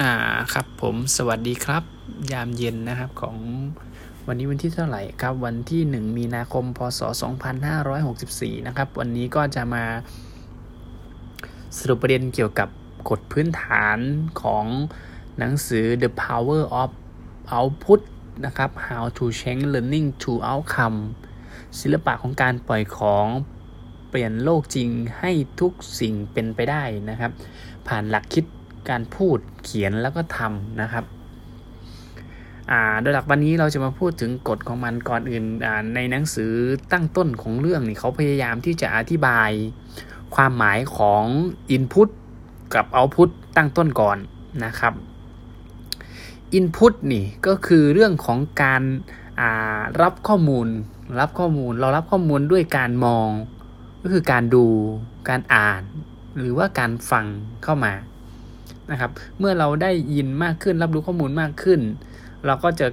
อ่าครับผมสวัสดีครับ ยามเย็นนะครับของวันนี้วันที่เท่าไหร่ครับ วันที่ 1 มีนาคม พศ 2564 นะครับ วันนี้ก็จะมาสรุปประเด็นเกี่ยวกับกฎพื้นฐานของหนังสือ The Power of Output นะครับ How to Change Learning to Outcome ศิลปะของการปล่อยของเปลี่ยนโลกจริงให้ทุกสิ่งเป็นไปได้นะครับ ผ่านหลักคิด การพูดเขียนแล้วก็ทำนะครับโดยหลักวันนี้เราจะมาพูดถึงกฎของมันก่อนอื่นในหนังสือตั้งต้นของเรื่องนี่เขาพยายามที่จะอธิบายความหมายของ Input กับ Output ตั้งต้นก่อนนะครับ Input นี่ก็คือเรื่องของการรับข้อมูล รับข้อมูลเรารับข้อมูลด้วยการมอง ก็คือการดูการอ่าน หรือว่าการฟังเข้ามา นะครับ เมื่อเราได้ยินมากขึ้น รับรู้ข้อมูลมากขึ้น เราก็จะ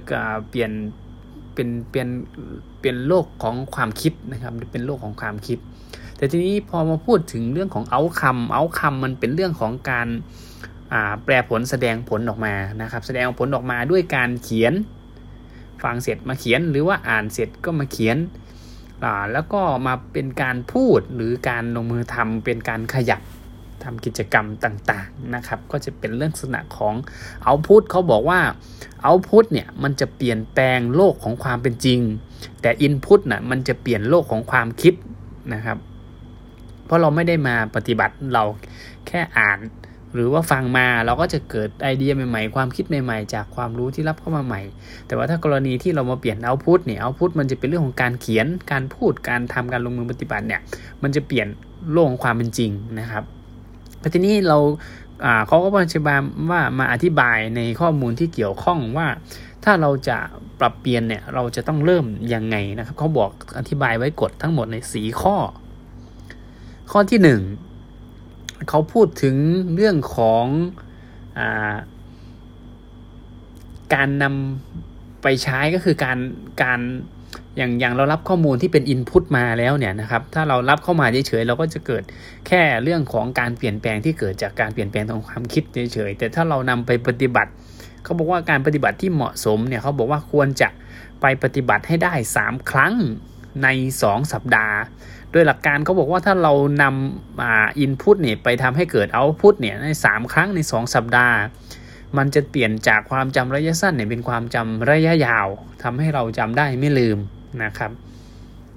เปลี่ยนเป็นเปลี่ยนเปลี่ยนโลกของความคิดนะครับ เป็นโลกของความคิด แต่ทีนี้พอมาพูดถึงเรื่องของเอาคำเอาคำมันเป็นเรื่องของการแปลผลแสดงผลออกมานะครับ แสดงผลออกมาด้วยการเขียนฟังเสร็จมาเขียนหรือว่าอ่านเสร็จก็มาเขียนแล้วก็มาเป็นการพูดหรือการลงมือทำเป็นการขยับ ทำกิจกรรมต่างๆนะครับก็จะเป็นเรื่องลักษณะของเอาพุทเขาบอกว่าเอาพุทเนี่ยมันจะเปลี่ยนแปลงโลกของความเป็นจริง แต่อินพุตน่ะมันจะเปลี่ยนโลกของความคิดนะครับ เพราะเราไม่ได้มาปฏิบัติเราแค่อ่านหรือว่าฟังมาเราก็จะเกิดไอเดียใหม่ๆ ความคิดใหม่ๆ จากความรู้ที่รับเข้ามาใหม่ แต่ว่าถ้ากรณีที่เรามาเปลี่ยนเอาพุทเนี่ยเอาพุทมันจะเป็นเรื่องของการเขียนการพูดการทำการลงมือปฏิบัติเนี่ยมันจะเปลี่ยนโลกของความเป็นจริงนะครับ แต่ทีนี้เราเขาก็อธิบายว่ามาอธิบายในข้อมูลที่เกี่ยวข้องว่า ถ้าเราจะปรับเปลี่ยนเนี่ยเราจะต้องเริ่มยังไงนะครับเขาบอกอธิบายไว้กฎทั้งหมดในสีข้อ ข้อที่หนึ่งเขาพูดถึงเรื่องของอการนำไปใช้ก็คือการการ อย่างอย่างเรารับข้อมูลที่เป็นอินพุตมาแล้วเนี่ยนะครับถ้าเรารับเข้ามาเฉยๆเราก็จะเกิดแค่เรื่องของการเปลี่ยนแปลงที่เกิดจากการเปลี่ยนแปลงทางความคิดเฉยๆแต่ถ้าเรานำไปปฏิบัติเขาบอกว่าการปฏิบัติที่เหมาะสมเนี่ยเขาบอกว่าควรจะไปปฏิบัติให้ได้ 3 ครั้งใน 2 สัปดาห์ โดยหลักการเขาบอกว่าถ้าเรานำอินพุตเนี่ยไปทำให้เกิดเอาพุตเนี่ยใน 3 ครั้งใน 2 สัปดาห์ มันจะเปลี่ยนจากความจำระยะสั้นเนี่ยเป็นความจำระยะยาวทำให้เราจำได้ไม่ลืมนะครับ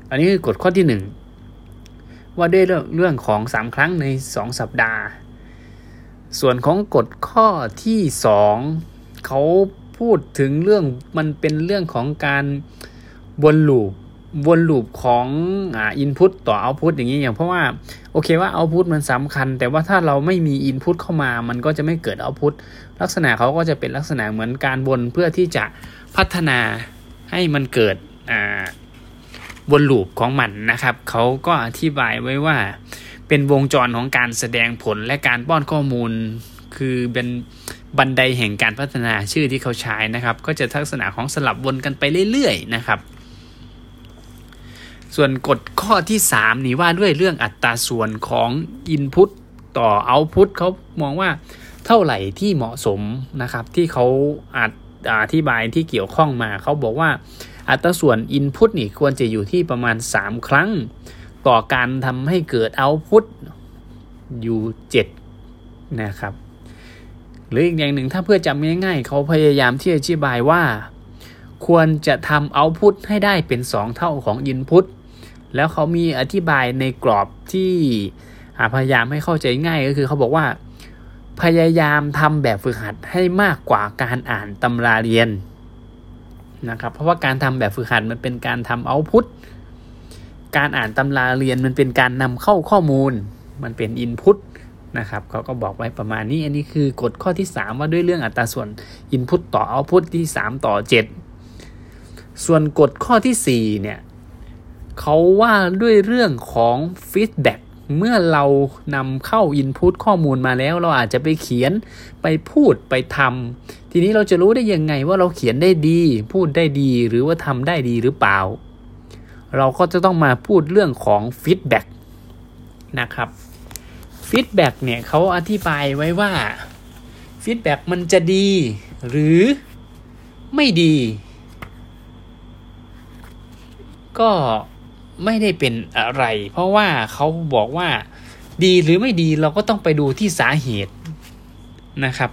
อันนี้คือกฎข้อที่ 1 ว่าด้วยเรื่องของ 3 ครั้งใน 2 สัปดาห์ ส่วนของกฎข้อที่ 2 เขาพูดถึงเรื่องมันเป็นเรื่องของการวนลูป วนลูปของอ่าอินพุตต่อเอาพุตอย่างนี้อย่างเพราะว่าโอเคว่าเอาพุตมันสำคัญ แต่ว่าถ้าเราไม่มีอินพุตเข้ามามันก็จะไม่เกิดเอาพุตลักษณะเขาก็จะเป็นลักษณะเหมือนการวนเพื่อที่จะพัฒนาให้มันเกิดวนลูปของมันนะครับเขาก็อธิบายไว้ว่า เป็นวงจรของการแสดงผลและการป้อนข้อมูล คือเป็นบันไดแห่งการพัฒนาชื่อที่เขาใช้นะครับ ก็จะลักษณะของสลับวนกันไปเรื่อยๆนะครับ ส่วนกฎข้อที่ 3 นี่ว่าด้วยเรื่องอัตราส่วนของ Input ต่อ Output เขามองว่าเท่าไหร่ที่เหมาะสมนะครับที่เขาอธิบายที่เกี่ยวข้องมาเขาบอกว่าอัตราส่วน Input นี่ควรจะอยู่ที่ประมาณ 3 ครั้ง ต่อการทำให้เกิด Output อยู่ 7 นะครับ หรืออีกอย่างหนึ่งถ้าเพื่อจำง่ายๆ เขาพยายามที่จะอธิบายว่า ควรจะทำ Output ให้ได้เป็น 2 เท่าของ Input แล้วเขามีอธิบายในกรอบที่พยายามให้เข้าใจง่ายก็คือเขาบอกว่า พยายามทำแบบฝึกหัดให้มากกว่าการอ่านตำราเรียนนะครับ เพราะว่าการทำแบบฝึกหัดมันเป็นการทำเอาพุตการอ่านตำราเรียนมันเป็นการนำเข้าข้อมูล มันเป็น input นะครับเขาก็บอกไว้ประมาณนี้ อันนี้คือกฎข้อที่ 3 ว่าด้วยเรื่องอัตราส่วน input ต่อ output ที่ 3 ต่อ 7 ส่วนกฎข้อที่ 4 เนี่ย เขาว่าด้วยเรื่องของ feedback เมื่อเรานำเข้า input ข้อมูลมาแล้ว เราอาจจะไปเขียนไปพูดไปทำทีนี้เราจะรู้ได้ยังไงว่าเราเขียนได้ดี พูดได้ดีหรือว่าทำได้ดีหรือเปล่า เราก็จะต้องมาพูดเรื่องของ feedback นะครับ feedback เนี่ยเขาอธิบายไว้ว่า feedback มันจะดี หรือไม่ดี ก็ ไม่ได้เป็นอะไร เพราะว่าเขาบอกว่าดีหรือไม่ดีเราก็ต้องไปดูที่สาเหตุนะครับ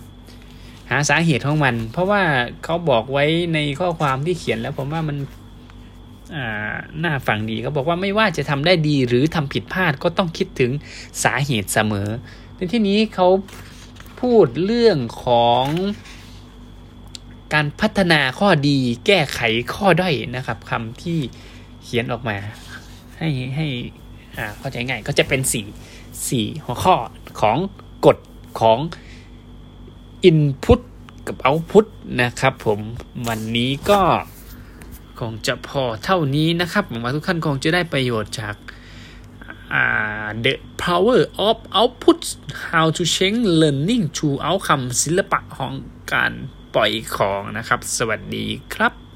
หาสาเหตุของมัน เพราะว่าเขาบอกไว้ในข้อความที่เขียนแล้วผมว่ามันน่าฟังดีเขาบอกว่าไม่ว่าจะทำได้ดีหรือทำผิดพลาดก็ต้องคิดถึงสาเหตุเสมอ ในที่นี้เขาพูดเรื่องของการพัฒนาข้อดีแก้ไขข้อด้อยนะครับคำที่เขียนออกมา ให้ให้อ่าเข้าใจง่ายก็จะเป็นสี่สี่หัวข้อของกฎของ Input กับ Output นะครับผมวันนี้ก็คงจะพอเท่านี้นะครับหวังว่าทุกท่านคงจะได้ประโยชน์จาก The Power of Output How to Change Learning to Outcome ศิลปะของการปล่อยของนะครับ สวัสดีครับ